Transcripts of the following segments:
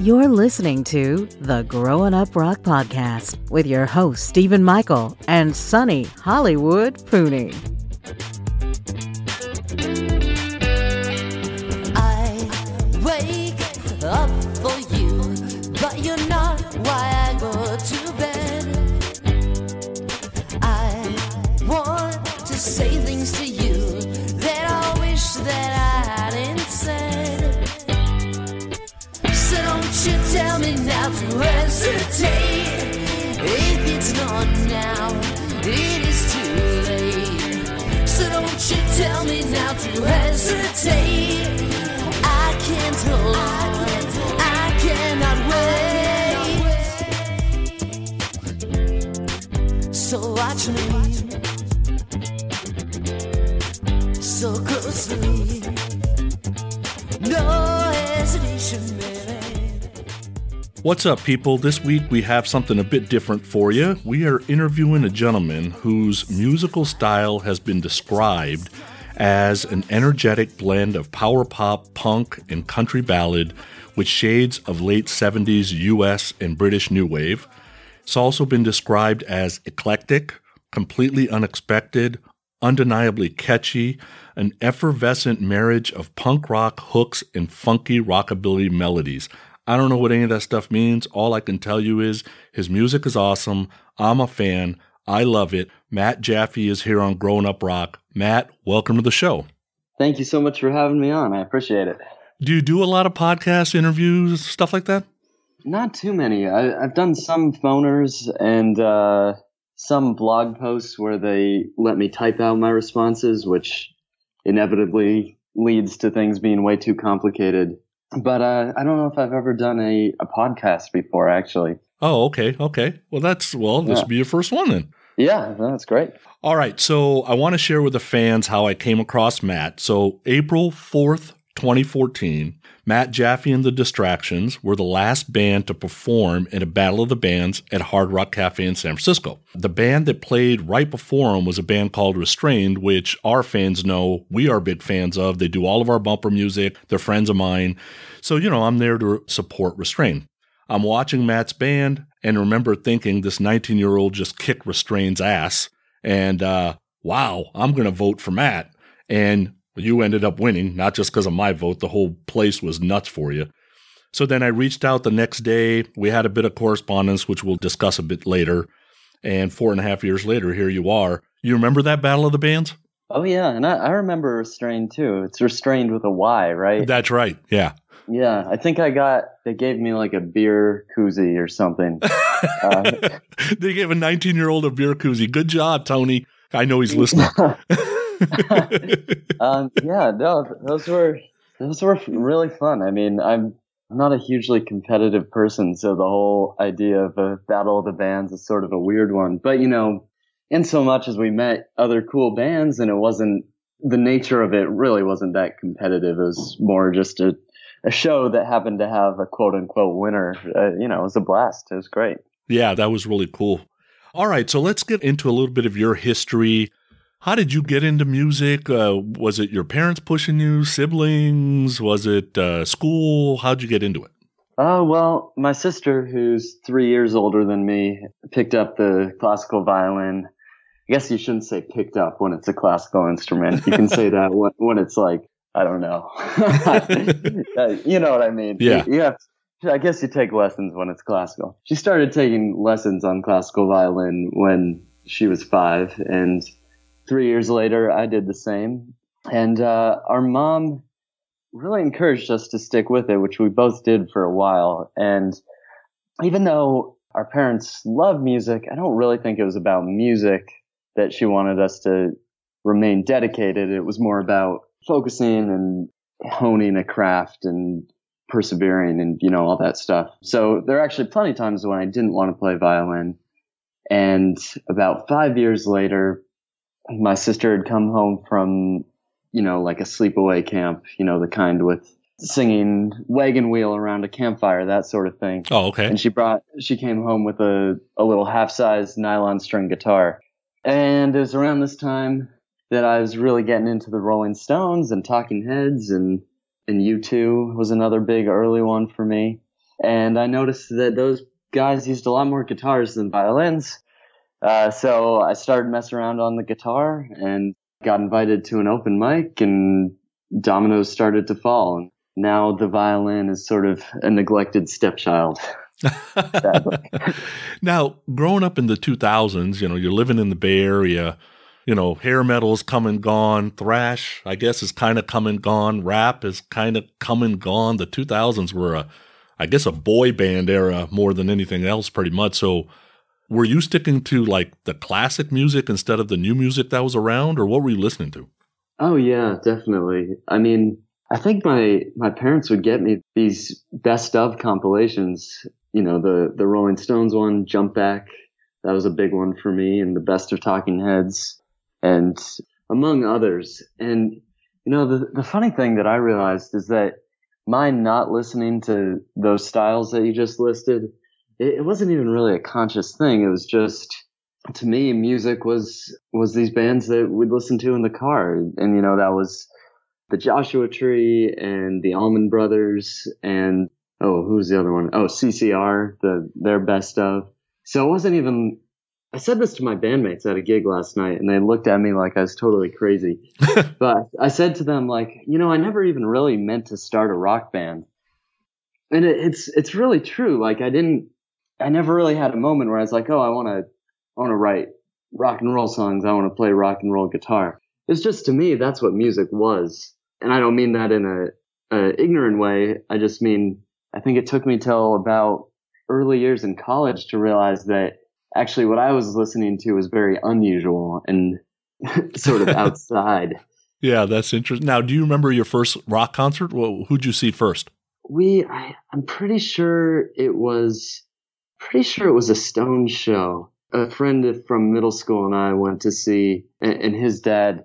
You're listening to the Growing Up Rock Podcast with your host, Stephen Michael and Sunny Hollywood Pooney. What's up, people? This week we have something a bit different for you. We are interviewing a gentleman whose musical style has been described as an energetic blend of power pop, punk, and country ballad with shades of late 70s US and British new wave. It's also been described as eclectic, completely unexpected, undeniably catchy, an effervescent marriage of punk rock hooks and funky rockabilly melodies. I don't know what any of that stuff means. All I can tell you is his music is awesome. I'm a fan. I love it. Matt Jaffe is here on Grown Up Rock. Matt, welcome to the show. Thank you so much for having me on. I appreciate it. Do you do a lot of podcasts, interviews, stuff like that? Not too many. I, I've done some phoners and uh, some blog posts where they let me type out my responses, which inevitably leads to things being way too complicated. But uh, I don't know if I've ever done a, a podcast before, actually. Oh, okay, okay. Well, that's well. This Yeah. will be your first one then. Yeah, that's great. All right, so I want to share with the fans how I came across Matt. So, April 4th, 2014, Matt Jaffe and the Distractions were the last band to perform in a Battle of the Bands at Hard Rock Cafe in San Francisco. The band that played right before them was a band called Restrained, which our fans know we are big fans of. They do all of our bumper music, they're friends of mine. So, you know, I'm there to support Restrained. I'm watching Matt's band and remember thinking this 19 year old just kicked Restrained's ass. And uh, wow, I'm going to vote for Matt. And you ended up winning, not just because of my vote. The whole place was nuts for you. So then I reached out the next day. We had a bit of correspondence, which we'll discuss a bit later. And four and a half years later, here you are. You remember that Battle of the Bands? Oh, yeah. And I, I remember Restrained too. It's Restrained with a Y, right? That's right. Yeah. yeah. I think I got, they gave me like a beer koozie or something. Uh, they gave a 19 year old a beer koozie. Good job, Tony. I know he's listening. um, yeah, no, those were those were really fun. I mean, I'm not a hugely competitive person, so the whole idea of a battle of the bands is sort of a weird one. But you know, in so much as we met other cool bands, and it wasn't the nature of it really wasn't that competitive. It was more just a a show that happened to have a quote unquote winner. Uh, you know, it was a blast. It was great. Yeah, that was really cool. All right, so let's get into a little bit of your history. How did you get into music? Uh, was it your parents pushing you, siblings? Was it uh, school? How'd you get into it? Oh, well, my sister, who's three years older than me, picked up the classical violin. I guess you shouldn't say picked up when it's a classical instrument. You can say that when, when it's like, I don't know. Uh, you know what I mean? Yeah. You, you have, I guess you take lessons when it's classical. She started taking lessons on classical violin when she was five. And three years later, I did the same. And uh, our mom really encouraged us to stick with it, which we both did for a while. And even though our parents love music, I don't really think it was about music that she wanted us to remain dedicated. It was more about focusing and honing a craft and persevering and, you know, all that stuff. So there are actually plenty of times when I didn't want to play violin. And about five years later, my sister had come home from, you know, like a sleepaway camp, you know, the kind with singing wagon wheel around a campfire, that sort of thing. Oh, okay. And she brought, she came home with a, a little half size nylon string guitar. And it was around this time that I was really getting into the Rolling Stones and Talking Heads and, and U2 was another big early one for me. and I noticed that those guys used a lot more guitars than violins. Uh, so I started messing around on the guitar and got invited to an open mic, and dominoes started to fall. And now the violin is sort of a neglected stepchild. now, growing up in the 2000s, you know, you're living in the Bay Area, you know, hair metal's come and gone, thrash, I guess, is kind of come and gone, rap is kind of come and gone. The 2000s were a, I guess, a boy band era more than anything else, pretty much. So, were you sticking to like the classic music instead of the new music that was around, or what were you listening to? Oh yeah, definitely. I mean, I think my my parents would get me these best of compilations. You know, the the Rolling Stones one, Jump Back, that was a big one for me, and the best of Talking Heads, and among others. And you know, the the funny thing that I realized is that my not listening to those styles that you just listed, it, it wasn't even really a conscious thing. It was just to me, music was was these bands that we'd listen to in the car, and you know that was the Joshua Tree and the Allman Brothers and oh, who's the other one? Oh, CCR, the their best of. So it wasn't even. I said this to my bandmates at a gig last night, and they looked at me like I was totally crazy. but I said to them, like, you know, I never even really meant to start a rock band, and it, it's it's really true. Like, I didn't. I never really had a moment where I was like, oh, I want to, I want to write rock and roll songs. I want to play rock and roll guitar. It's just to me, that's what music was and I don't mean that in a, a ignorant way. I just mean I think it took me till about early years in college to realize that actually what I was listening to was very unusual and sort of outside. Yeah, that's interesting. Now, do you remember your first rock concert? Well, who'd you see first? We, I, I'm pretty sure it was, pretty sure it was a Stone show. A friend from middle school and I went to see, and, his dad,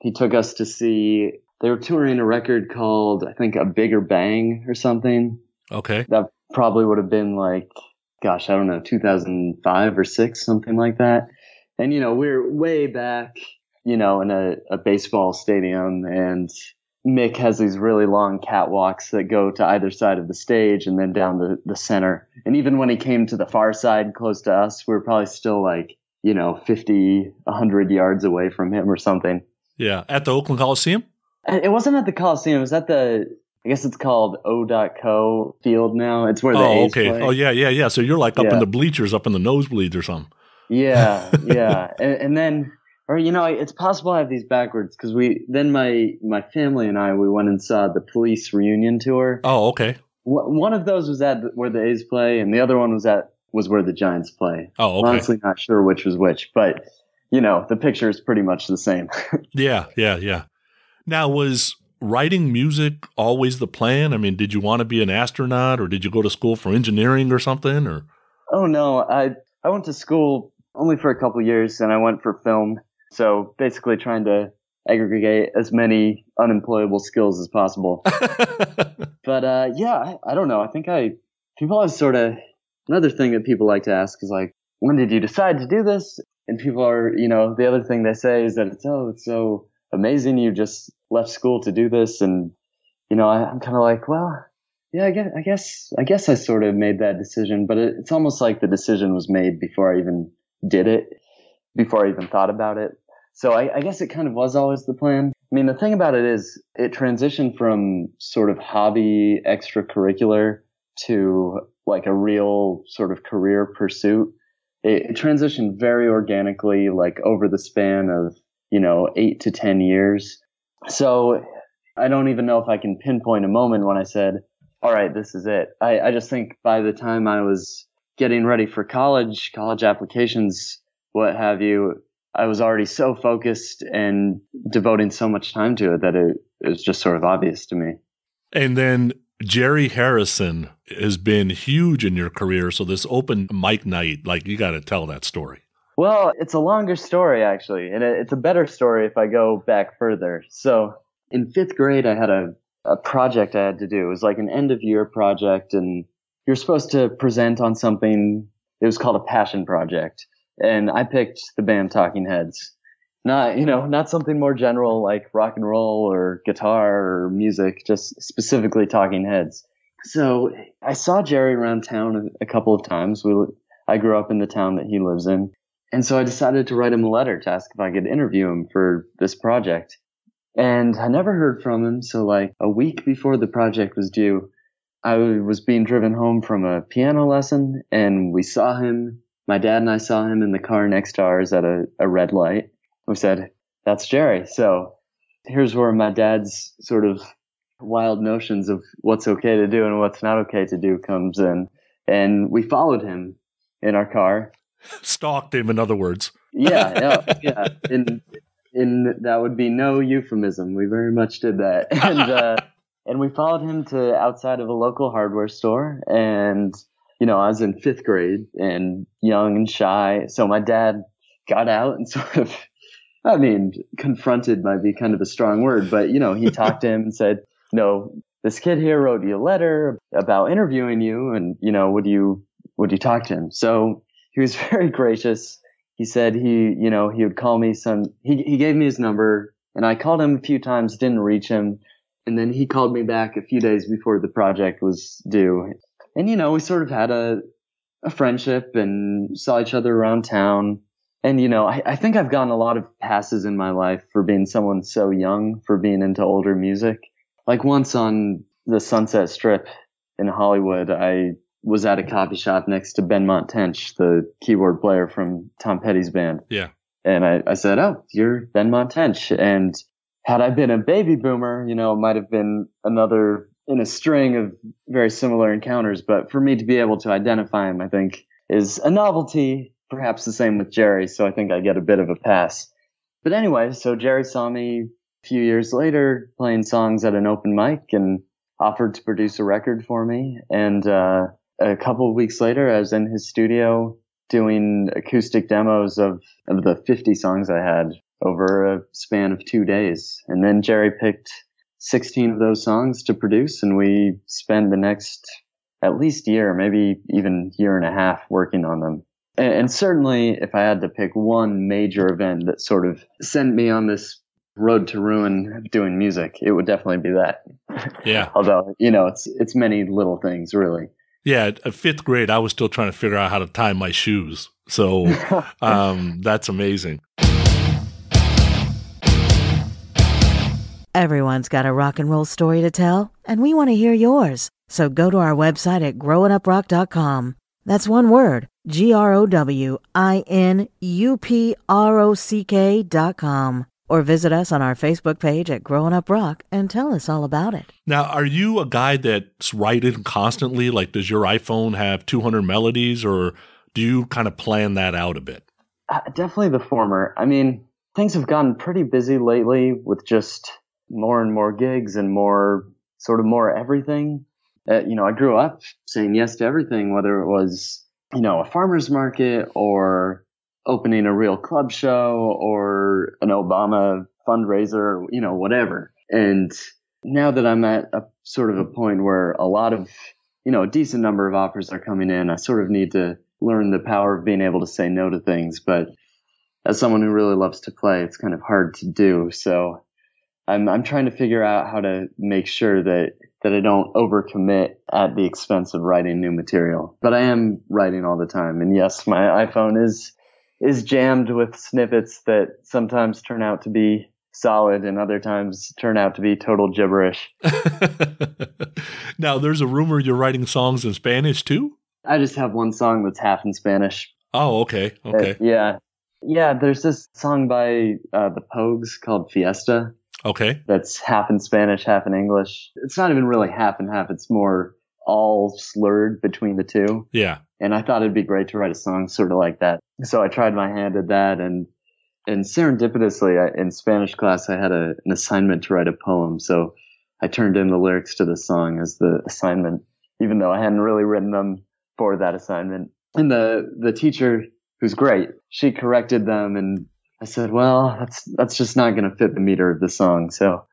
he took us to see they were touring a record called I think A Bigger Bang or something. Okay. That probably would have been like gosh, I don't know, 2005 or 6, something like that. And you know, we're way back, you know, in a, a baseball stadium and Mick has these really long catwalks that go to either side of the stage and then down the, the center. And even when he came to the far side close to us, we are probably still like, you know, 50, 100 yards away from him or something. Yeah. At the Oakland Coliseum? Uh, it wasn't at the Coliseum. It was at the I guess it's called O.co field now. It's where the oh, A's okay. Play. Oh, yeah, yeah, yeah. So you're like up Yeah. in the bleachers, up in the nosebleeds or something. Yeah, yeah. and, and then, or you know, it's possible I have these backwards because we then my my family and I we went and saw the Police reunion tour. Oh, okay. Wh- One of those was at where the A's play, and the other one was at was where the Giants play. Oh, okay. Honestly, not sure which was which, but you know, the picture is pretty much the same. Yeah, yeah, yeah. Now, was writing music always the plan? I mean, did you want to be an astronaut or did you go to school for engineering or something? Or Oh no, I I went to school only for a couple years, and I went for film. So basically, trying to aggregate as many unemployable skills as possible. but uh, yeah, I, I don't know. I think I people always sort of another thing that people like to ask is like, when did you decide to do this? And people are, you know, the other thing they say is that it's oh, it's so amazing you just left school to do this, and you know, I, I'm kind of like, well, yeah, I guess, I guess, I guess I sort of made that decision, but it, it's almost like the decision was made before I even did it, before I even thought about it. So I, I guess it kind of was always the plan. I mean, the thing about it is it transitioned from sort of hobby extracurricular to like a real sort of career pursuit. It, it transitioned very organically, like over the span of, you know, eight to 10 years. So I don't even know if I can pinpoint a moment when I said, all right, this is it. I, I just think by the time I was getting ready for college, college applications, what have you, I was already so focused and devoting so much time to it that it, it was just sort of obvious to me. and then Jerry Harrison has been huge in your career. So this open mic night, like you got to tell that story. Well, it's a longer story actually, and it's a better story if I go back further. So in fifth grade, I had a, a project I had to do. It was like an end of year project, and you're supposed to present on something. It was called a passion project, and I picked the band Talking Heads. Not, you know, not something more general like rock and roll or guitar or music, just specifically Talking Heads. So I saw Jerry around town a couple of times. We, I grew up in the town that he lives in. And so I decided to write him a letter to ask if I could interview him for this project. And I never heard from him. So like a week before the project was due, I was being driven home from a piano lesson and we saw him. My dad and I saw him in the car next to ours at a, a red light. We said, that's Jerry. So here's where my dad's sort of wild notions of what's okay to do and what's not okay to do comes in. And we followed him in our car. Stalked him, in other words. yeah, yeah, yeah. In, in that would be no euphemism. We very much did that, and uh, and we followed him to outside of a local hardware store. And you know, I was in fifth grade and young and shy, so my dad got out and sort of I mean, confronted might be kind of a strong word, but you know, he talked to him and said, "No, this kid here wrote you a letter about interviewing you, and you know, would you would you talk to him?" So he was very gracious. He said he, you know, he would call me some. He he gave me his number, and I called him a few times, didn't reach him, and then he called me back a few days before the project was due, and you know, we sort of had a a friendship and saw each other around town and you know, I, I, think I've gotten a lot of passes in my life for being someone so young, for being into older music. Like once on the Sunset Strip in Hollywood, I was at a coffee shop next to Benmont Tench, the keyboard player from Tom Petty's band. Yeah. And I, I said, Oh, you're Benmont Tench. And had I been a baby boomer, you know, it might have been another in a string of very similar encounters. But for me to be able to identify him, I think is a novelty perhaps the same with Jerry, so I think I get a bit of a pass. But anyway, so Jerry saw me a few years later playing songs at an open mic and offered to produce a record for me. And uh, a couple of weeks later, I was in his studio doing acoustic demos of, of the 50 songs I had over a span of two days. And then Jerry picked 16 of those songs to produce, and we spend the next at least year, maybe even year and a half working on them and, and certainly if I had to pick one major event that sort of sent me on this road to ruin doing music, it would definitely be that. Yeah. Although, you know, it's it's many little things really. Yeah, at fifth grade, I was still trying to figure out how to tie my shoes. So um, that's amazing. Everyone's got a rock and roll story to tell, and we want to hear yours. So go to our website at growinuprock.com. That's one word G R O W I N U P R O C K dot com. Or visit us on our Facebook page at Growing Up Rock and tell us all about it. Now, are you a guy that's writing constantly? Like, does your iPhone have 200 melodies, or do you kind of plan that out a bit? Uh, definitely the former. I mean, things have gotten pretty busy lately with just more and more gigs and more, sort of more everything. Uh, you know, I grew up saying yes to everything, whether it was you know, a farmer's market or opening a real club show or an Obama fundraiser, you know, whatever. And now that I'm at a sort of a point where a lot of, you know, a decent number of offers are coming in, I sort of need to learn the power of being able to say no to things. But as someone who really loves to play, it's kind of hard to do. So I'm, I'm trying to figure out how to make sure that that I don't overcommit at the expense of writing new material. But I am writing all the time. And yes, my iPhone is is jammed with snippets that sometimes turn out to be solid and other times turn out to be total gibberish. now, there's a rumor you're writing songs in Spanish too? I just have one song that's half in Spanish. Oh, okay. Okay. Uh, yeah. Yeah, there's this song by uh, the Pogues called Fiesta Okay. That's half in Spanish, half in English. It's not even really half and half. It's more all slurred between the two. Yeah. And I thought it'd be great to write a song sort of like that. So I tried my hand at that and and serendipitously I, in Spanish class I had a, an assignment to write a poem. So I turned in the lyrics to the song as the assignment, even though I hadn't really written them for that assignment. And the the teacher, who's great, she corrected them and I said, well, that's that's just not going to fit the meter of the song. So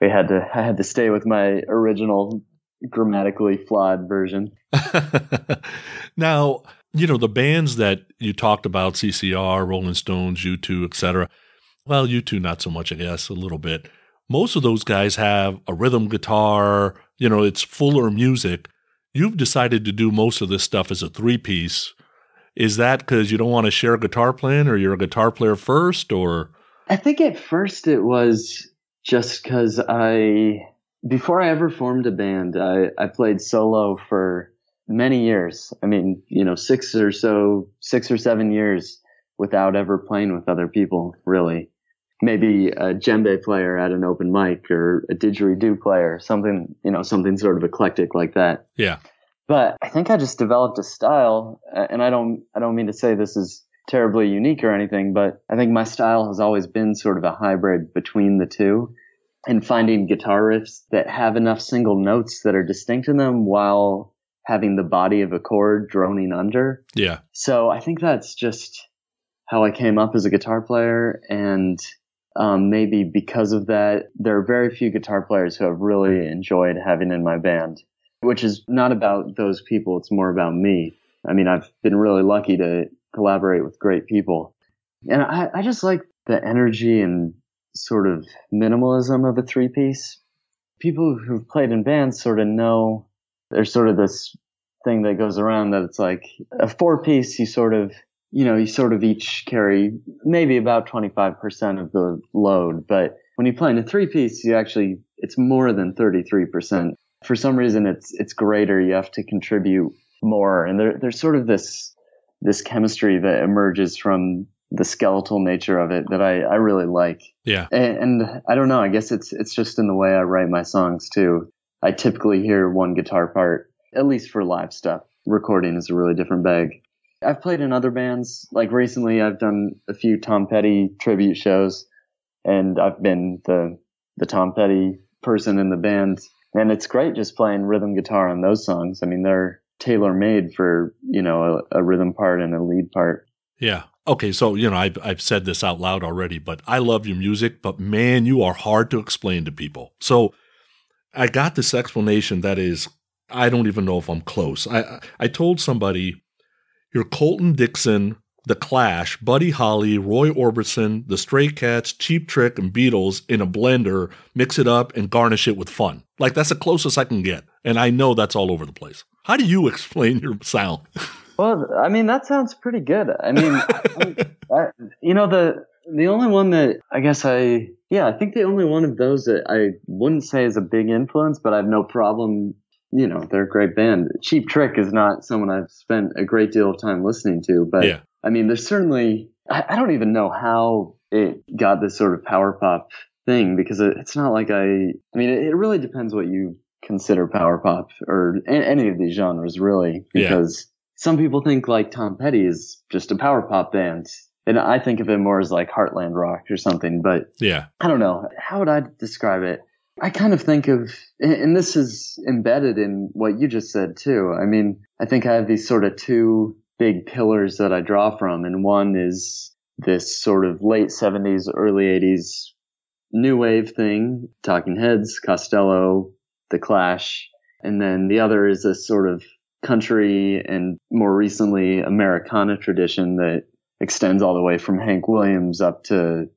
we had to I had to stay with my original grammatically flawed version. now, you know, the bands that you talked about, CCR, Rolling Stones, U2, etc. Well, U2 not so much, I guess, a little bit. Most of those guys have a rhythm guitar, you know, it's fuller music. You've decided to do most of this stuff as a three piece. Is that because you don't want to share a guitar playing or you're a guitar player first or? I think at first it was just because I, before I ever formed a band, I, I played solo for many years. I mean, you know, six or so, six or seven years without ever playing with other people, really. Maybe a djembe player at an open mic or a didgeridoo player, something, you know, something sort of eclectic like that. Yeah. But I think I just developed a style, and I don't, I don't mean to say this is terribly unique or anything, but I think my style has always been sort of a hybrid between the two and finding guitar riffs that have enough single notes that are distinct in them while having the body of a chord droning under. Yeah. So I think that's just how I came up as a guitar player. And um, maybe because of that, there are very few guitar players who have really enjoyed having in my band, which is not about those people. It's more about me. I mean, I've been really lucky to collaborate with great people. And I, I just like the energy and sort of minimalism of a three piece. People who've played in bands sort of know there's sort of this thing that goes around that it's like a four piece, you sort of, you know, you sort of each carry maybe about 25% of the load. But when you play in a three piece, you actually, it's more than 33%. For some reason, it's, it's greater. You have to contribute more. And there, there's sort of this, this chemistry that emerges from the skeletal nature of it that I, I really like. Yeah. And, and I don't know. I guess it's, it's just in the way I write my songs too. I typically hear one guitar part, at least for live stuff. Recording is a really different bag. I've played in other bands. Like recently, I've done a few Tom Petty tribute shows, and I've been the the Tom Petty person in the band. And it's great just playing rhythm guitar on those songs. I mean, they're tailor made for you know a, a rhythm part and a lead part. Yeah. Okay, so you know I've I've said this out loud already, but I love your music, but man, you are hard to explain to people. So I got this explanation that is I don't even know if I'm close. I I told somebody you're Colton Dixon, The Clash, Buddy Holly, Roy Orbison, The Stray Cats, Cheap Trick, and Beatles in a blender, mix it up and garnish it with fun. Like that's the closest I can get. And I know that's all over the place. How do you explain your sound? Well, I mean, that sounds pretty good. I mean, I, you know, the the only one that I guess I yeah, I think the only one of those that I wouldn't say is a big influence, but I have no problem. You know, they're a great band. Cheap Trick is not someone I've spent a great deal of time listening to, but Yeah. I mean, there's certainly I, I don't even know how it got this sort of power pop thing because it, it's not like I. I mean, it, it really depends what you consider power pop or a, any of these genres, really, Yeah. because some people think like Tom Petty is just a power pop band. And I think of it more as like Heartland rock or something, but Yeah. I don't know. How would I describe it? I kind of think of, and this is embedded in what you just said too. I mean, I think I have these sort of two big pillars that I draw from, and one is this sort of late 70s, early 80s new wave thing, Talking Heads, Costello, The Clash, and then the other is this sort of country and more recently Americana tradition that extends all the way from Hank Williams up to,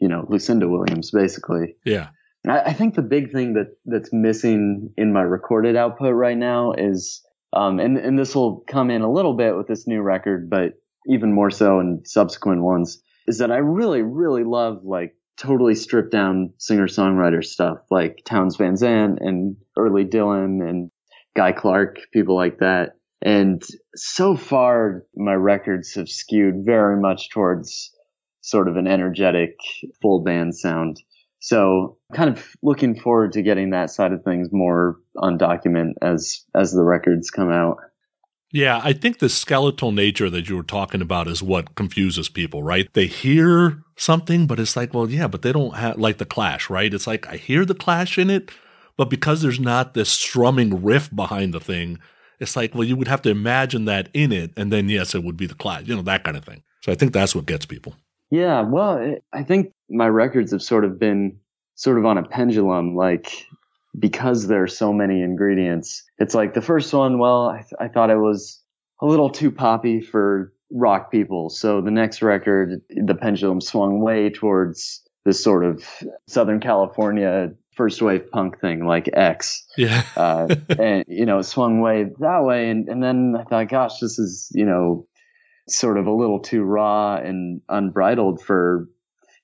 you know, Lucinda Williams, basically. Yeah. I, I think the big thing that that's missing in my recorded output right now is, um, and and this will come in a little bit with this new record, but even more so in subsequent ones, is that I really really love like totally stripped down singer songwriter stuff like Townes Van Zandt and early Dylan and Guy Clark, people like that. And so far, my records have skewed very much towards sort of an energetic full band sound. So kind of looking forward to getting that side of things more on document as, as the records come out. Yeah, I think the skeletal nature that you were talking about is what confuses people, right? They hear something, but it's like, well, yeah, but they don't have like the clash, right? It's like I hear the clash in it, but because there's not this strumming riff behind the thing, it's like, well, you would have to imagine that in it, and then yes, it would be the clash, you know, that kind of thing. So I think that's what gets people. Yeah, well, it, I think my records have sort of been sort of on a pendulum, like because there are so many ingredients. It's like the first one, well, I, th- I thought it was a little too poppy for rock people. So the next record, the pendulum swung way towards this sort of Southern California first wave punk thing like X. Yeah. Uh, and, you know, swung way that way. And, and then I thought, gosh, this is, you know, sort of a little too raw and unbridled for,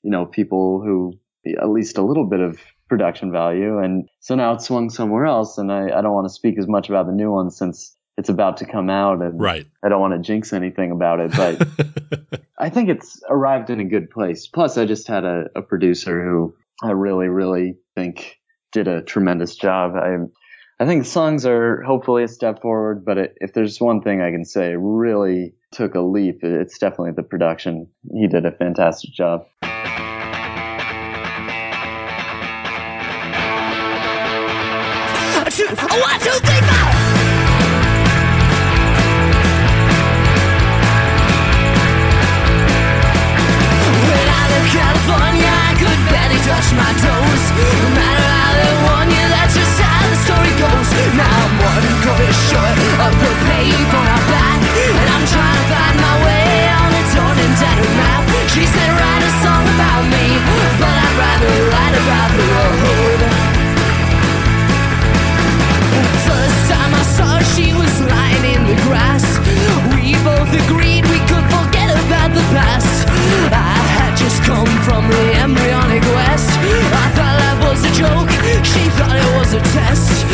you know, people who at least a little bit of production value. And so now it's swung somewhere else. And I, I don't want to speak as much about the new one since it's about to come out and Right. I don't want to jinx anything about it, but I think it's arrived in a good place. Plus, I just had a, a producer who I really, really think did a tremendous job. I, I think the songs are hopefully a step forward, but it, if there's one thing I can say really took a leap, it's definitely the production. He did a fantastic job. two, one, two, three, four. California, Could barely touch my toes. No matter how they warn you, that's just how the story goes. Now I'm one quarter short of the page on our back, and I'm trying to find my way on a torn and tattered map. She said, write a song about me, but I'd rather write about the road. First time I saw her, she was lying in the grass. We both agreed we could forget about the past. I just come from the embryonic west. I thought life was a joke, she thought it was a test.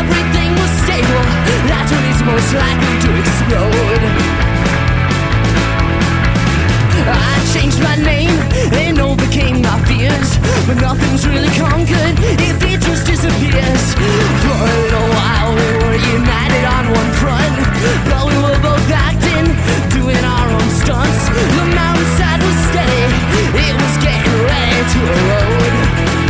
Everything was stable, that's when it's most likely to explode. I changed my name and overcame my fears. But nothing's really conquered if it just disappears. For a little while we were united on one front. But we were both acting, doing our own stunts. The mountainside was steady, it was getting ready to erode.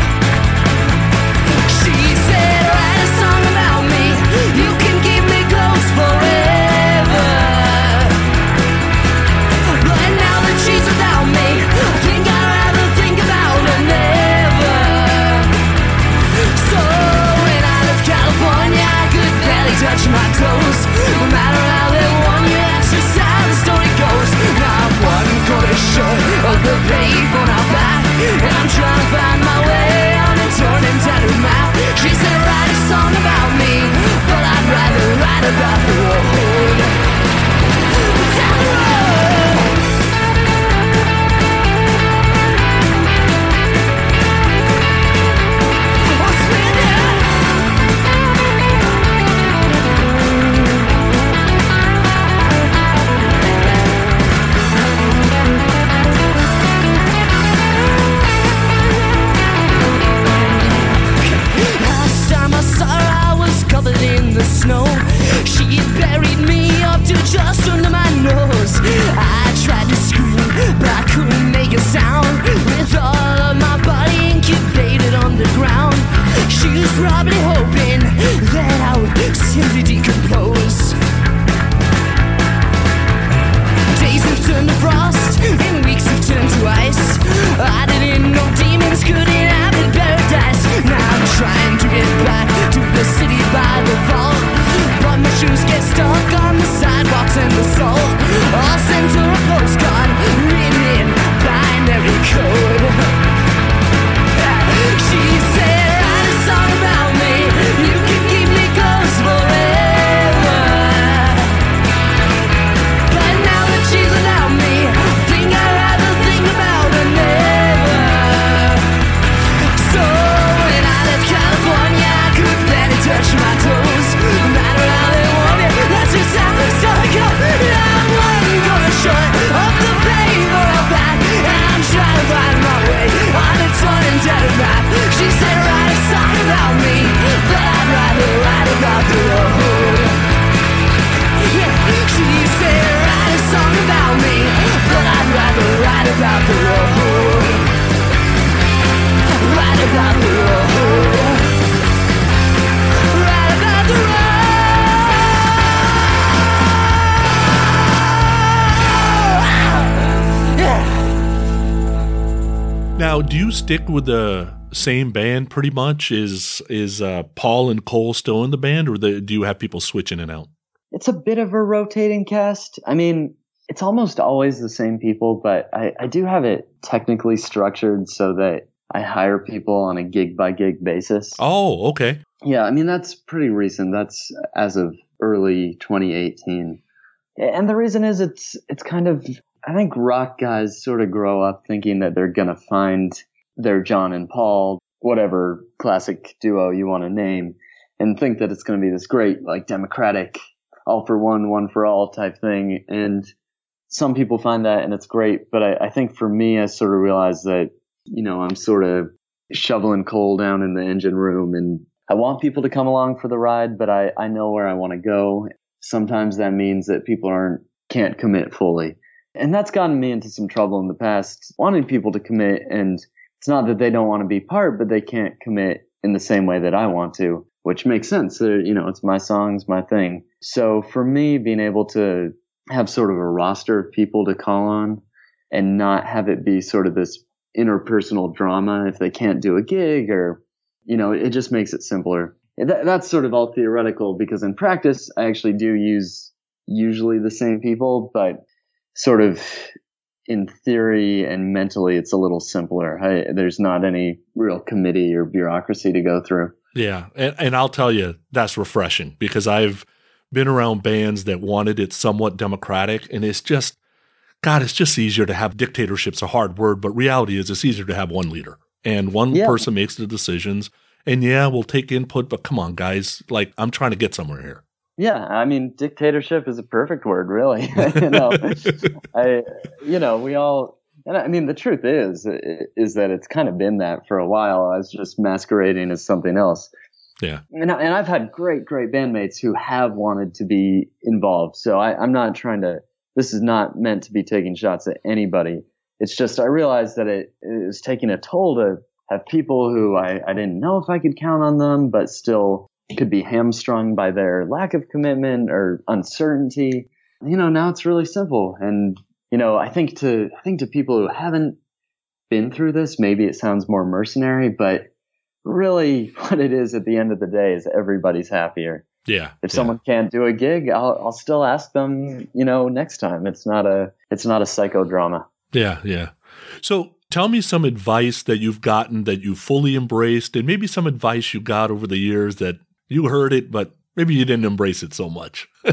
Touch my toes. No matter how they warn you, that's just how the story goes. Now I'm one quarter short of the page on our back, and I'm trying to find my way on a and tattered map. She said, write a song about me, but I'd rather write about the you stick with the same band pretty much? Is is uh, Paul and Cole still in the band, or the, do you have people switch in and out? It's a bit of a rotating cast. I mean, it's almost always the same people, but I, I do have it technically structured so that I hire people on a gig by gig basis. Oh, okay. Yeah, I mean that's pretty recent. That's as of early 2018. And the reason is it's it's kind of I think rock guys sort of grow up thinking that they're going to find their John and Paul, whatever classic duo you want to name, and think that it's going to be this great like democratic all for one, one for all type thing. And some people find that and it's great, but I, I think for me I sort of realized that, you know, I'm sort of shoveling coal down in the engine room and I want people to come along for the ride, but I, I know where I want to go. Sometimes that means that people aren't can't commit fully. And that's gotten me into some trouble in the past, wanting people to commit. And it's not that they don't want to be part, but they can't commit in the same way that I want to, which makes sense. They're, you know, it's my songs, my thing. So for me, being able to have sort of a roster of people to call on and not have it be sort of this interpersonal drama if they can't do a gig or, you know, it just makes it simpler. That, that's sort of all theoretical because in practice, I actually do use usually the same people, but sort of in theory and mentally, it's a little simpler. I, there's not any real committee or bureaucracy to go through. Yeah. And, and I'll tell you, that's refreshing because I've been around bands that wanted it somewhat democratic. And it's just, God, it's just easier to have dictatorship's a hard word, but reality is it's easier to have one leader and one yeah. person makes the decisions. And yeah, we'll take input, but come on, guys. Like, I'm trying to get somewhere here. Yeah, I mean, dictatorship is a perfect word, really. you know, I, you know, we all, and I mean, the truth is, is that it's kind of been that for a while. I was just masquerading as something else. Yeah. And, and I've had great, great bandmates who have wanted to be involved. So I, I'm not trying to, this is not meant to be taking shots at anybody. It's just, I realized that it, it taking a toll to have people who I, I didn't know if I could count on them, but still could be hamstrung by their lack of commitment or uncertainty. You know, now it's really simple. And, you know, I think to, I think to people who haven't been through this, maybe it sounds more mercenary, but really what it is at the end of the day is everybody's happier. Yeah. If yeah. someone can't do a gig, I'll, I'll still ask them, you know, next time. It's not a, it's not a psychodrama. Yeah. Yeah. So tell me some advice that you've gotten that you fully embraced and maybe some advice you got over the years that you heard it, but maybe you didn't embrace it so much.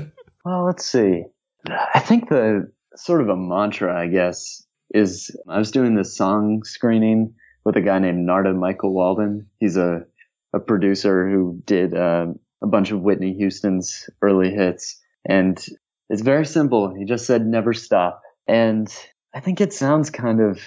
well, let's see. I think the sort of a mantra, I guess, is I was doing this song screening with a guy named Narada Michael Walden. He's a, a producer who did uh, a bunch of Whitney Houston's early hits. And it's very simple. He just said, never stop. And I think it sounds kind of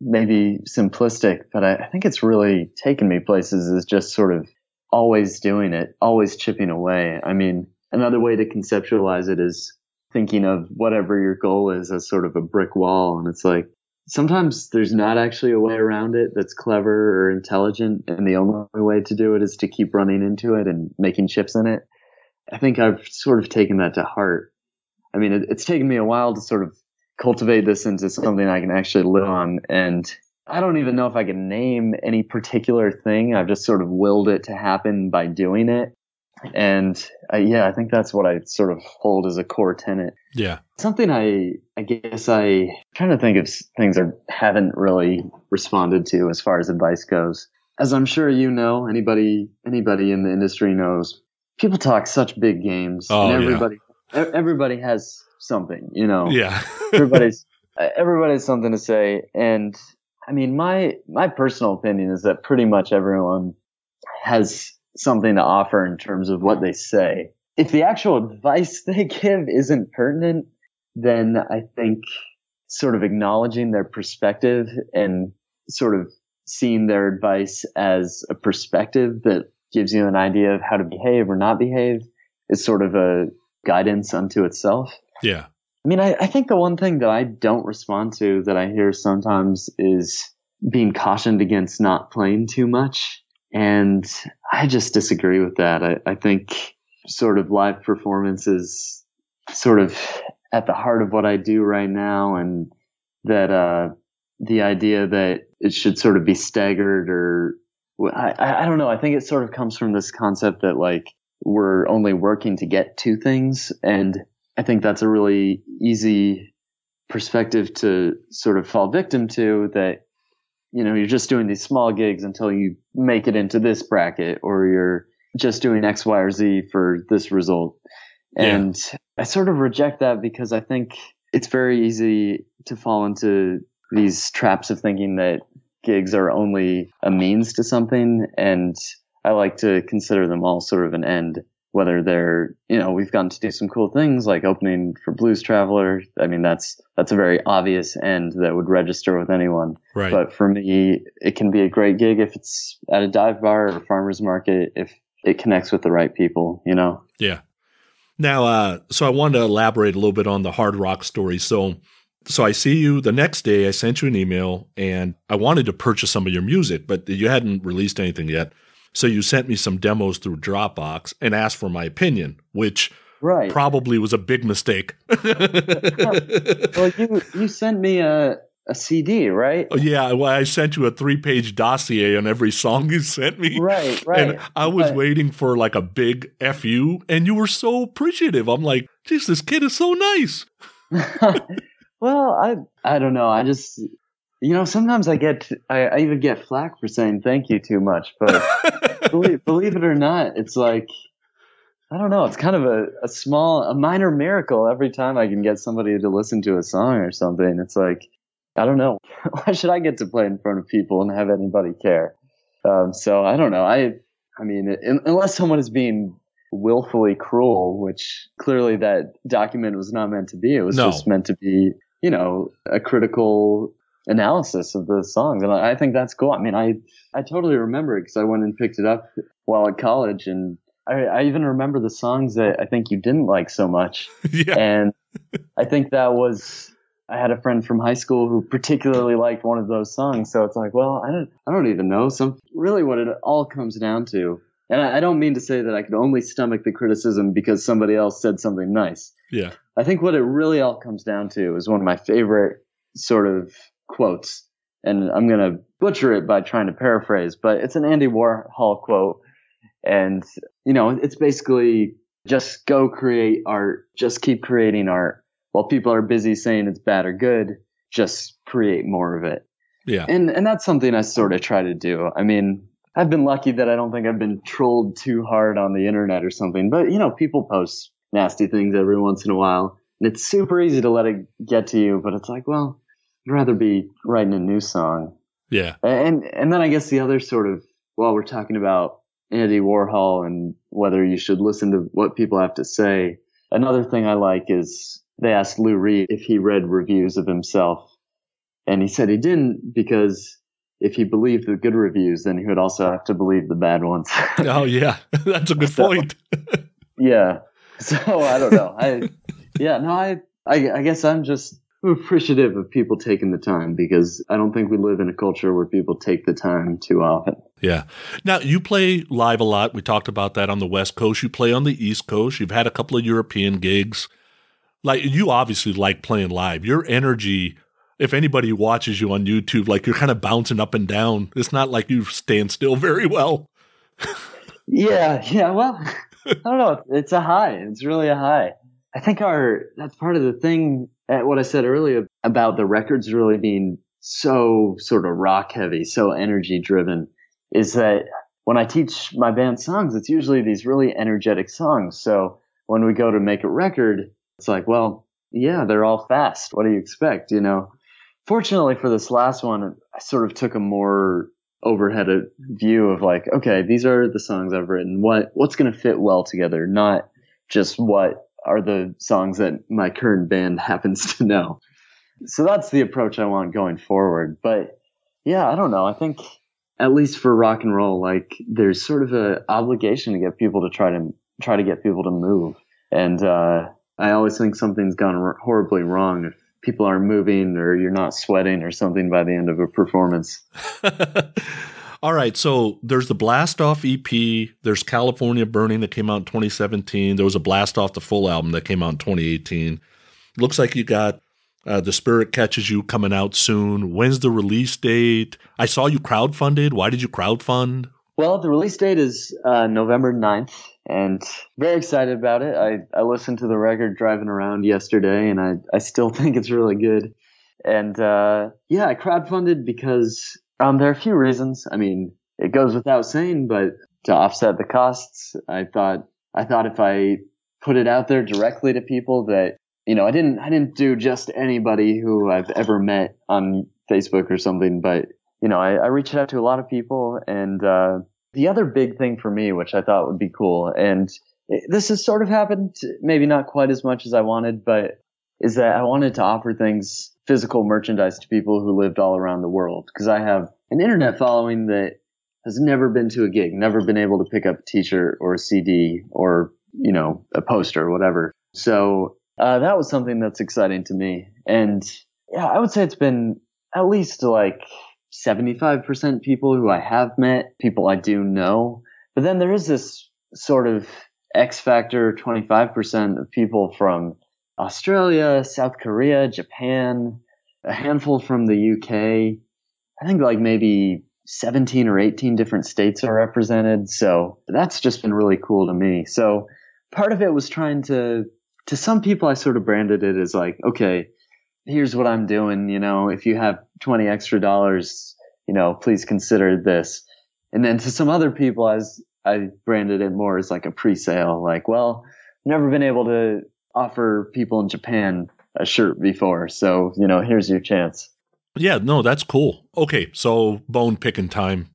maybe simplistic, but I, I think it's really taken me places is just sort of always doing it, always chipping away. I mean, another way to conceptualize it is thinking of whatever your goal is as sort of a brick wall. And it's like, sometimes there's not actually a way around it that's clever or intelligent. And the only way to do it is to keep running into it and making chips in it. I think I've sort of taken that to heart. I mean, it, it's taken me a while to sort of cultivate this into something I can actually live on. And I don't even know if I can name any particular thing. I've just sort of willed it to happen by doing it. And I, yeah, I think that's what I sort of hold as a core tenet. Yeah. Something I, I guess I trying to think of things I haven't really responded to as far as advice goes. As I'm sure you know, anybody, anybody in the industry knows, people talk such big games oh, and everybody, yeah. everybody has something, you know, yeah, everybody's, everybody's something to say. And I mean, my, my personal opinion is that pretty much everyone has something to offer in terms of what they say. If the actual advice they give isn't pertinent, then I think sort of acknowledging their perspective and sort of seeing their advice as a perspective that gives you an idea of how to behave or not behave is sort of a guidance unto itself. Yeah. I mean, I, I think the one thing that I don't respond to that I hear sometimes is being cautioned against not playing too much. And I just disagree with that. I, I think sort of live performance is sort of at the heart of what I do right now. And that, uh, the idea that it should sort of be staggered or I, I don't know. I think it sort of comes from this concept that like we're only working to get to things. And I think that's a really easy perspective to sort of fall victim to that you know, you're just doing these small gigs until you make it into this bracket or you're just doing X, Y, or Z for this result. Yeah. And I sort of reject that because I think it's very easy to fall into these traps of thinking that gigs are only a means to something. And I like to consider them all sort of an end, whether they're, you know, we've gotten to do some cool things like opening for Blues Traveler. I mean, that's, that's a very obvious end that would register with anyone. Right. But for me, it can be a great gig if it's at a dive bar or a farmer's market, if it connects with the right people, you know? Yeah. Now, uh, so I wanted to elaborate a little bit on the hard rock story. So, so I see you the next day. I sent you an email, and I wanted to purchase some of your music, but you hadn't released anything yet. So you sent me some demos through Dropbox and asked for my opinion, which Right. probably was a big mistake. well, you, you sent me a, a CD, right? Oh, yeah, well, I sent you a three-page dossier on every song you sent me. Right, right. And I was But- waiting for like a big fu, and you were so appreciative. I'm like, geez, this kid is so nice. well, I I don't know. I just you know sometimes I get I, I even get flack for saying thank you too much, but believe, believe it or not, it's like I don't know. It's kind of a, a small a minor miracle every time I can get somebody to listen to a song or something. It's like I don't know. Why should I get to play in front of people and have anybody care? Um, so I don't know. I I mean, un- unless someone is being willfully cruel, which clearly that document was not meant to be. It was No. just meant to be, you know, a critical analysis of the songs, and I, I think that's cool. I mean, I I totally remember it because I went and picked it up while at college, and I, I even remember the songs that I think you didn't like so much, yeah. and I think that was. I had a friend from high school who particularly liked one of those songs, so it's like, well, I don't, I don't even know. Some really what it all comes down to, and I, I don't mean to say that I could only stomach the criticism because somebody else said something nice. Yeah. I think what it really all comes down to is one of my favorite sort of quotes, and I'm going to butcher it by trying to paraphrase, but it's an Andy Warhol quote. And, you know, it's basically just go create art, just keep creating art. While people are busy saying it's bad or good, just create more of it. Yeah. And and that's something I sort of try to do. I mean, I've been lucky that I don't think I've been trolled too hard on the internet or something. But you know, people post nasty things every once in a while, and it's super easy to let it get to you. But it's like, well, I'd rather be writing a new song. Yeah. And and then I guess the other sort of while we're talking about Andy Warhol and whether you should listen to what people have to say, another thing I like is they asked Lou Reed if he read reviews of himself, and he said he didn't because if he believed the good reviews, then he would also have to believe the bad ones. Oh, yeah. That's a good So- point. yeah. So I don't know. I yeah no I I, I guess I'm just appreciative of people taking the time because I don't think we live in a culture where people take the time too often. Yeah. Now, you play live a lot. We talked about that on the West Coast. You play on the East Coast. You've had a couple of European gigs. Like, you obviously like playing live. Your energy, if anybody watches you on YouTube, like you're kind of bouncing up and down. It's not like you stand still very well. Yeah, yeah. Well, I don't know. It's a high. It's really a high. I think our that's part of the thing. At what I said earlier about the records really being so sort of rock heavy, so energy driven, is that when I teach my band songs, it's usually these really energetic songs. So when we go to make a record, it's like, well, yeah, they're all fast. What do you expect? You know. Fortunately for this last one, I sort of took a more overhead view of like, okay, these are the songs I've written. What what's going to fit well together, not just what are the songs that my current band happens to know. So that's the approach I want going forward. But yeah, I don't know. I think at least for rock and roll, like there's sort of a obligation to get people to try to try to get people to move. And uh, I always think something's gone r- horribly wrong if people aren't moving or you're not sweating or something by the end of a performance. All right. So there's the Blast Off EP. There's California Burning that came out in 2017. There was a Blast Off the full album that came out in 2018. Looks like you got uh, The Spirit Catches You coming out soon. When's the release date? I saw you crowdfunded. Why did you crowdfund? Well, the release date is uh, November 9th, and very excited about it. I, I listened to the record driving around yesterday, and I, I still think it's really good. And uh, yeah, I crowdfunded because Um, there are a few reasons. I mean, it goes without saying, but to offset the costs, I thought I thought if I put it out there directly to people that you know, I didn't I didn't do just anybody who I've ever met on Facebook or something, but you know, I, I reached out to a lot of people, and uh, the other big thing for me, which I thought would be cool, and this has sort of happened, maybe not quite as much as I wanted, but is that I wanted to offer things, physical merchandise to people who lived all around the world. Cause I have an internet following that has never been to a gig, never been able to pick up a t-shirt or a CD or, you know, a poster or whatever. So, uh, that was something that's exciting to me. And yeah, I would say it's been at least like 75% people who I have met, people I do know. But then there is this sort of X factor 25% of people from Australia, South Korea, Japan, a handful from the UK. I think like maybe 17 or 18 different states are represented. So that's just been really cool to me. So part of it was trying to, to some people, I sort of branded it as like, okay, here's what I'm doing. You know, if you have 20 extra dollars, you know, please consider this. And then to some other people, as I branded it more as like a pre-sale, like, well, never been able to offer people in Japan a shirt before. So, you know, here's your chance. Yeah, no, that's cool. Okay, so bone picking time.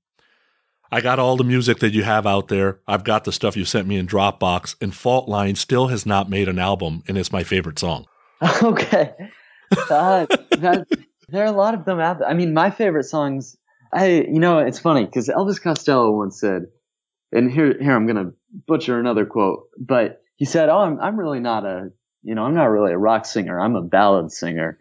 I got all the music that you have out there. I've got the stuff you sent me in Dropbox, and Fault Line still has not made an album, and it's my favorite song. okay. Uh, that, there are a lot of them out there. I mean, my favorite songs, I, you know, it's funny because Elvis Costello once said, and here, here I'm going to butcher another quote, but he said, "Oh, I'm I'm really not a you know I'm not really a rock singer. I'm a ballad singer."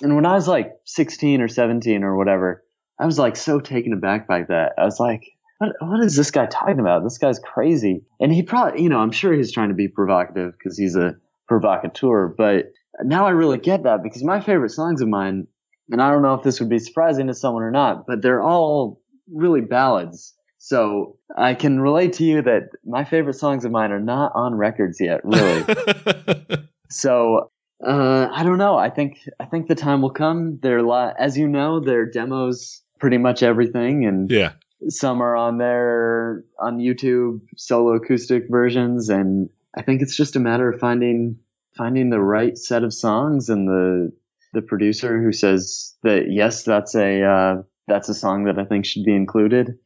And when I was like 16 or 17 or whatever, I was like so taken aback by that. I was like, what, what is this guy talking about? This guy's crazy. And he probably, you know, I'm sure he's trying to be provocative because he's a provocateur, but now I really get that because my favorite songs of mine, and I don't know if this would be surprising to someone or not, but they're all really ballads. So I can relate to you that my favorite songs of mine are not on records yet, really. so uh, I don't know. I think I think the time will come. They're lot, as you know, they're demos pretty much everything, and yeah, some are on there on YouTube solo acoustic versions, and I think it's just a matter of finding finding the right set of songs and the the producer who says that yes, that's a uh, that's a song that I think should be included.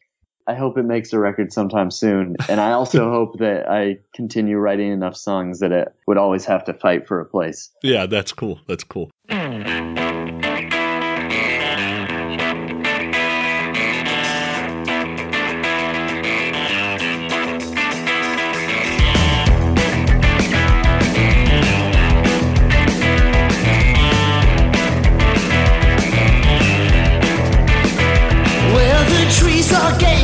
I hope it makes a record sometime soon. And I also hope that I continue writing enough songs that it would always have to fight for a place. Yeah, that's cool. That's cool. Mm. Are gay.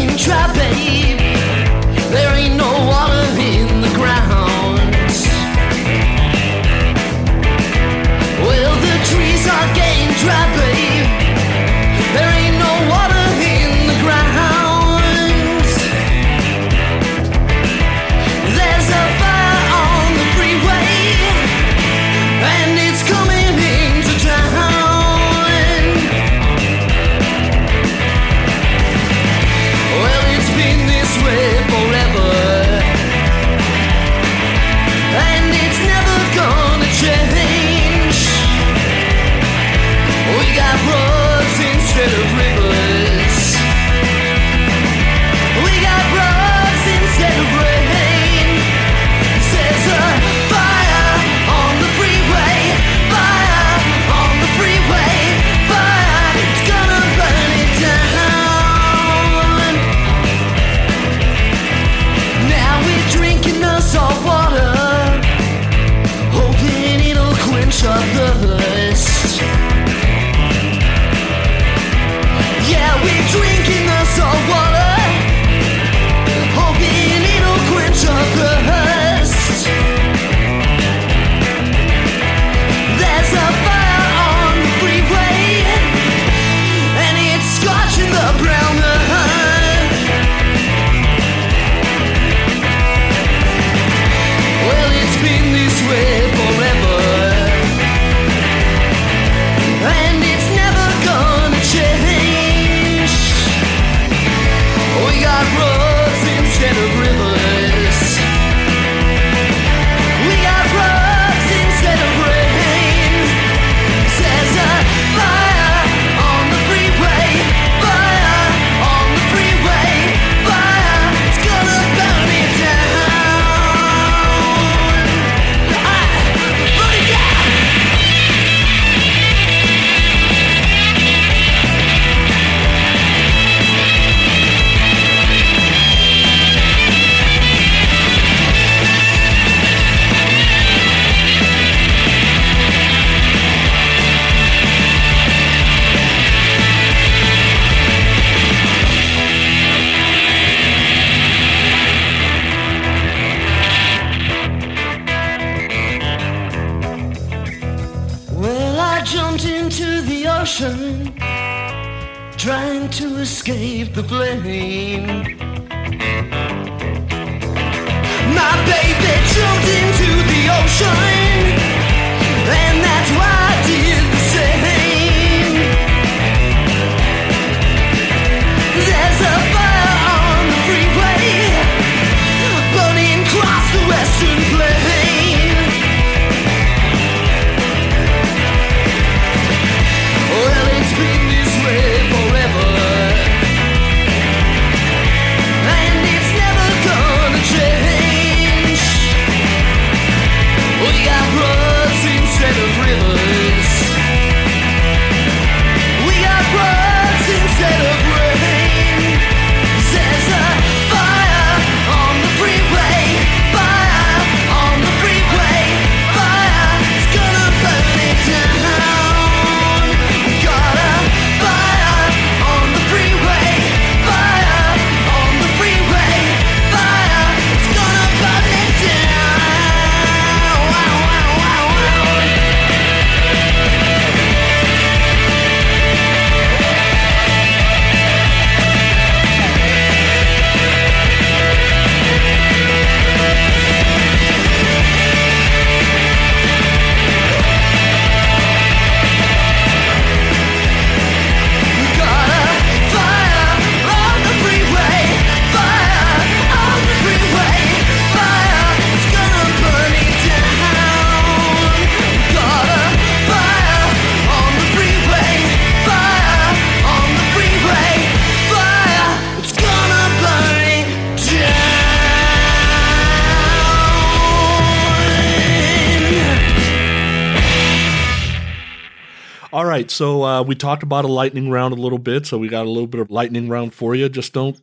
Uh, we talked about a lightning round a little bit, so we got a little bit of lightning round for you. Just don't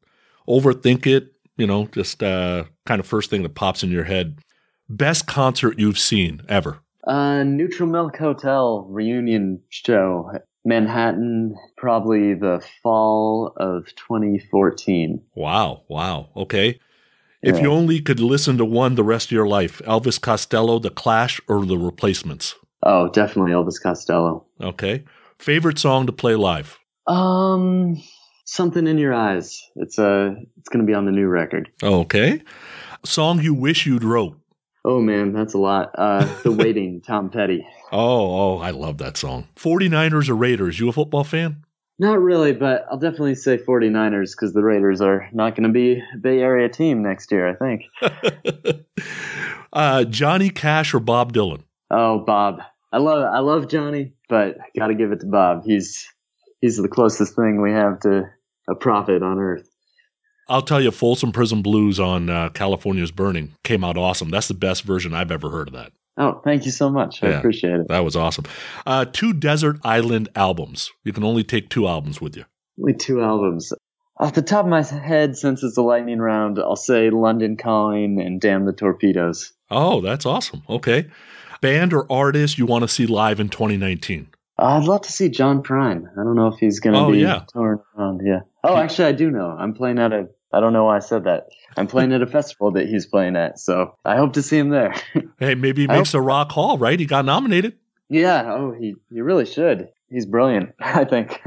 overthink it. You know, just uh, kind of first thing that pops in your head. Best concert you've seen ever? Uh, Neutral Milk Hotel reunion show, Manhattan, probably the fall of 2014. Wow, wow. Okay. If Yeah. you only could listen to one the rest of your life, Elvis Costello, The Clash, or The Replacements? Oh, definitely Elvis Costello. Okay. Favorite song to play live? Um, something in your eyes. It's uh, it's gonna be on the new record. Okay. Song you wish you'd wrote? Oh man, that's a lot. Uh, The Waiting, Tom Petty. Oh, oh, I love that song. 49ers or Raiders? You a football fan? Not really, but I'll definitely say 49ers because the Raiders are not going to be a Bay Area team next year, I think. uh, Johnny Cash or Bob Dylan? Oh, Bob. I love I love Johnny, but got to give it to Bob. He's he's the closest thing we have to a prophet on earth. I'll tell you, Folsom Prison Blues on uh, California's Burning came out awesome. That's the best version I've ever heard of that. Oh, thank you so much. I Yeah. appreciate it. That was awesome. Uh, two Desert Island albums. You can only take two albums with you. Only two albums. Off the top of my head, since it's a lightning round, I'll say London Calling and Damn the Torpedoes. Oh, that's awesome. Okay. Band or artist you want to see live in 2019? I'd love to see John Prine. I don't know if he's going to Oh, be yeah. touring around. Yeah. Oh, actually, I do know. I'm playing at a. I don't know why I said that. I'm playing at a festival that he's playing at, so I hope to see him there. Hey, maybe he makes a Rock Hall, right? He got nominated. yeah. Oh, he he really should. He's brilliant. I think.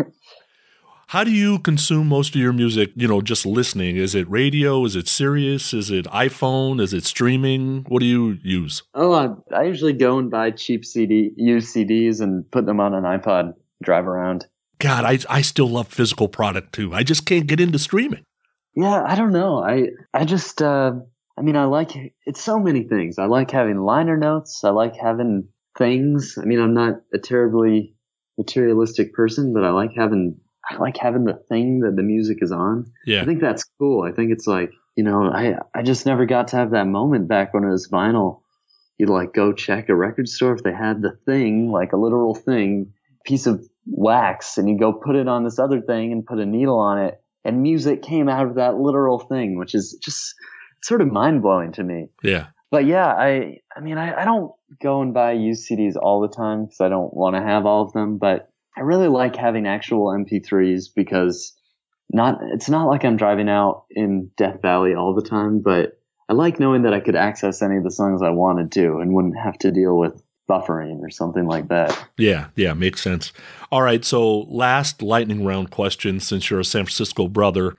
How do you consume most of your music? You know, just listening. Is it radio? Is it Sirius? Is it iPhone? Is it streaming? What do you use? Oh, I, I usually go and buy cheap CD, used CDs, and put them on an iPod. Drive around. God, I I still love physical product too. I just can't get into streaming. Yeah, I don't know. I I just uh I mean I like it's so many things. I like having liner notes. I like having things. I mean I'm not a terribly materialistic person, but I like having I like having the thing that the music is on. I think that's cool. I think it's like, you know, I I just never got to have that moment back when it was vinyl. You'd like go check a record store if they had the thing, like a literal thing, piece of wax, and you go put it on this other thing and put a needle on it, and music came out of that literal thing, which is just sort of mind blowing to me. Yeah. But yeah, I I mean I, I don't go and buy used CDs all the time because I don't want to have all of them, but I really like having actual MP3s because not it's not like I'm driving out in Death Valley all the time, but I like knowing that I could access any of the songs I wanted to and wouldn't have to deal with buffering or something like that. Yeah, yeah, makes sense. All right, so last lightning round question since you're a San Francisco brother.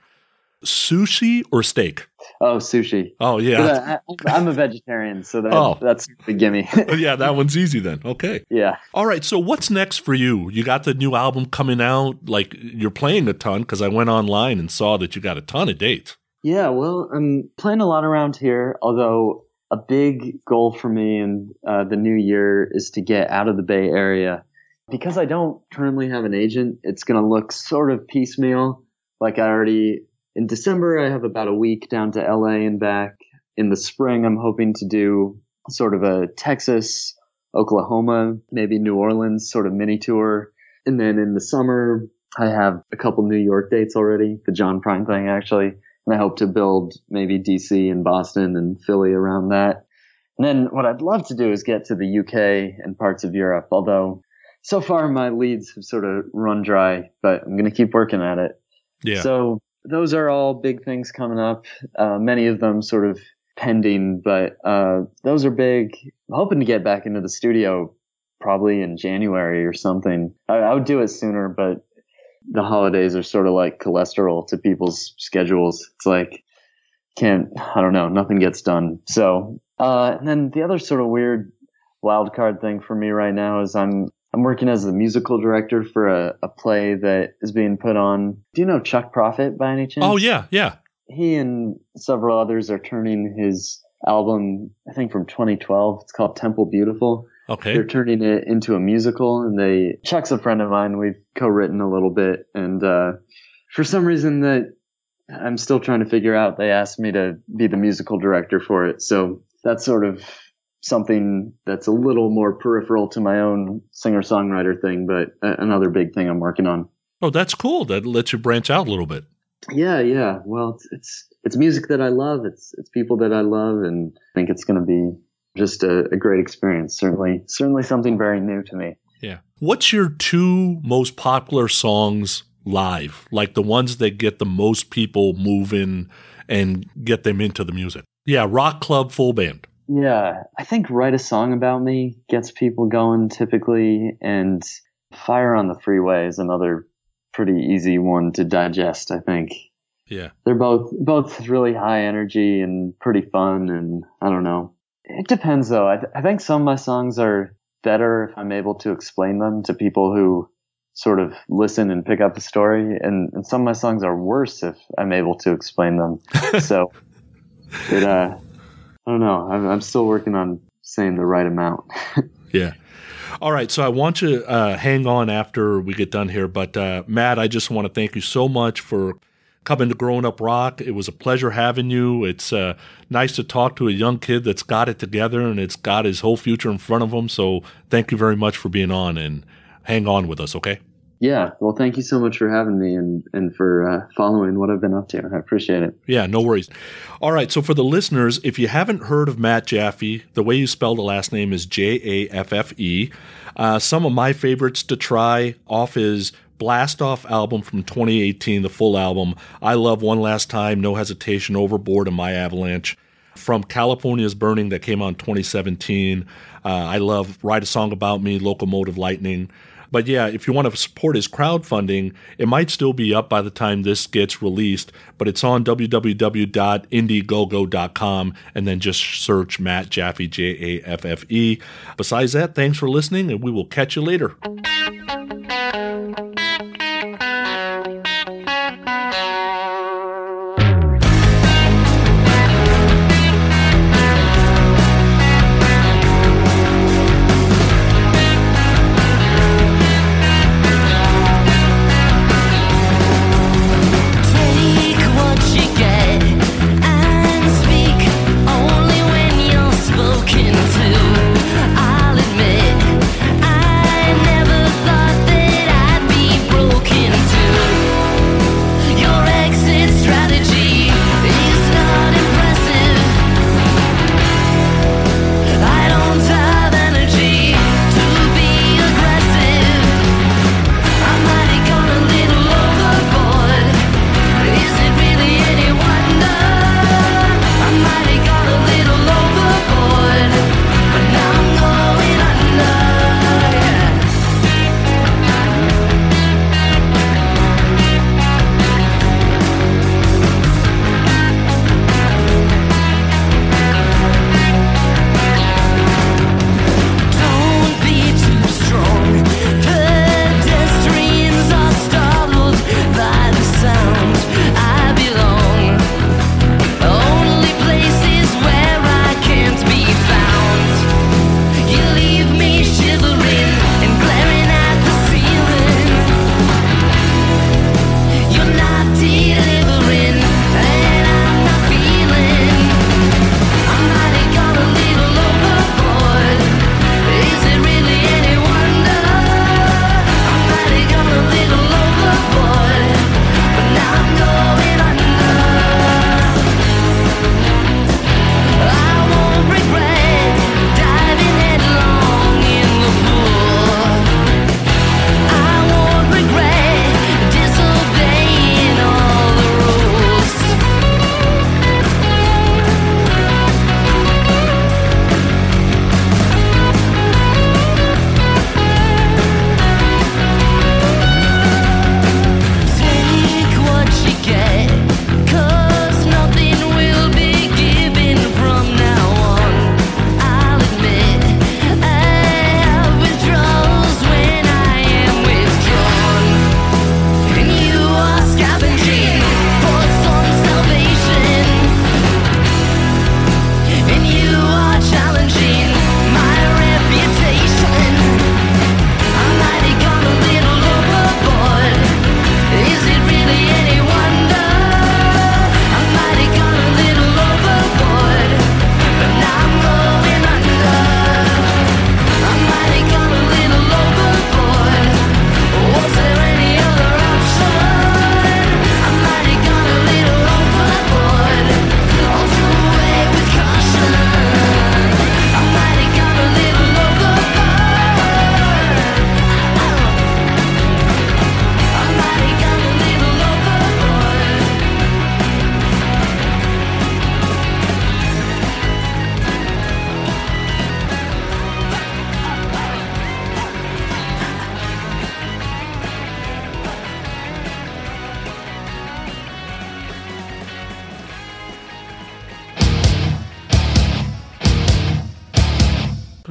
Sushi or steak? Oh, sushi. Oh, yeah. I, am a vegetarian, so that, Oh. that's the gimme. yeah, that one's easy then. Okay. yeah. All right, so what's next for you? You got the new album coming out. Like you're playing a ton because I went online and saw that you got a ton of dates. Yeah, well, I'm playing a lot around here, although a big goal for me in uh, the new year is to get out of the Bay Area. Because I don't currently have an agent, it's going to look sort of piecemeal. Like I already, in December, I have about a week down to LA and back. In the spring, I'm hoping to do sort of a Texas, Oklahoma, maybe New Orleans sort of mini tour. And then in the summer, I have a couple New York dates already, the John Prine thing actually. And I hope to build maybe DC and Boston and Philly around that. And then what I'd love to do is get to the UK and parts of Europe, although so far my leads have sort of run dry, but I'm going to keep working at it. Yeah. So those are all big things coming up. Uh, many of them sort of pending, but uh, those are big. I'm hoping to get back into the studio probably in January or something. I, I would do it sooner, but the holidays are sort of like cholesterol to people's schedules. It's like can't I don't know, nothing gets done. So uh, and then the other sort of weird wild card thing for me right now is I'm I'm working as the musical director for a, a play that is being put on. Do you know Chuck Prophet by any chance? oh yeah, yeah. He and several others are turning his album, I think from 2012. It's called Temple Beautiful. Okay. They're turning it into a musical, and they Chuck's a friend of mine. We've co-written a little bit, and uh, for some reason that I'm still trying to figure out, they asked me to be the musical director for it. So that's sort of something that's a little more peripheral to my own singer-songwriter thing, but a- another big thing I'm working on. Oh, that's cool. That lets you branch out a little bit. Yeah, yeah. Well, it's it's, it's music that I love. It's it's people that I love, and I think it's going to be just a, a great experience. Certainly, certainly something very new to me. Yeah. What's your two most popular songs live? Like the ones that get the most people moving and get them into the music? Yeah, rock club full band. Yeah, I think "Write a Song About Me" gets people going typically, and "Fire on the Freeway" is another pretty easy one to digest. I think Yeah. they're both both really high energy and pretty fun, and I don't know. It depends though. I, th- I think some of my songs are better if I'm able to explain them to people who sort of listen and pick up the story, and, and some of my songs are worse if I'm able to explain them. so it uh I don't know. I'm, I'm still working on saying the right amount. Yeah. All right. So I want to uh, hang on after we get done here. But uh, Matt, I just want to thank you so much for coming to Growing Up Rock. It was a pleasure having you. It's uh, nice to talk to a young kid that's got it together and it's got his whole future in front of him. So thank you very much for being on and hang on with us. Okay. Yeah. Well, thank you so much for having me and, and for uh, following what I've been up to. I appreciate it. Yeah, no worries. All right, so for the listeners, if you haven't heard of Matt Jaffe, the way you spell the last name is J A F F E. Uh, some of my favorites to try off his Blast Off album from 2018, the full album. I love One Last Time, No Hesitation, Overboard, and My Avalanche. From California's Burning that came out in 2017. Uh, I love Write a Song About Me, Locomotive Lightning. But yeah, if you want to support his crowdfunding, it might still be up by the time this gets released, but it's on www.indiegogo.com and then just search Matt Jaffe, J A F F E. Besides that, thanks for listening and we will catch you later.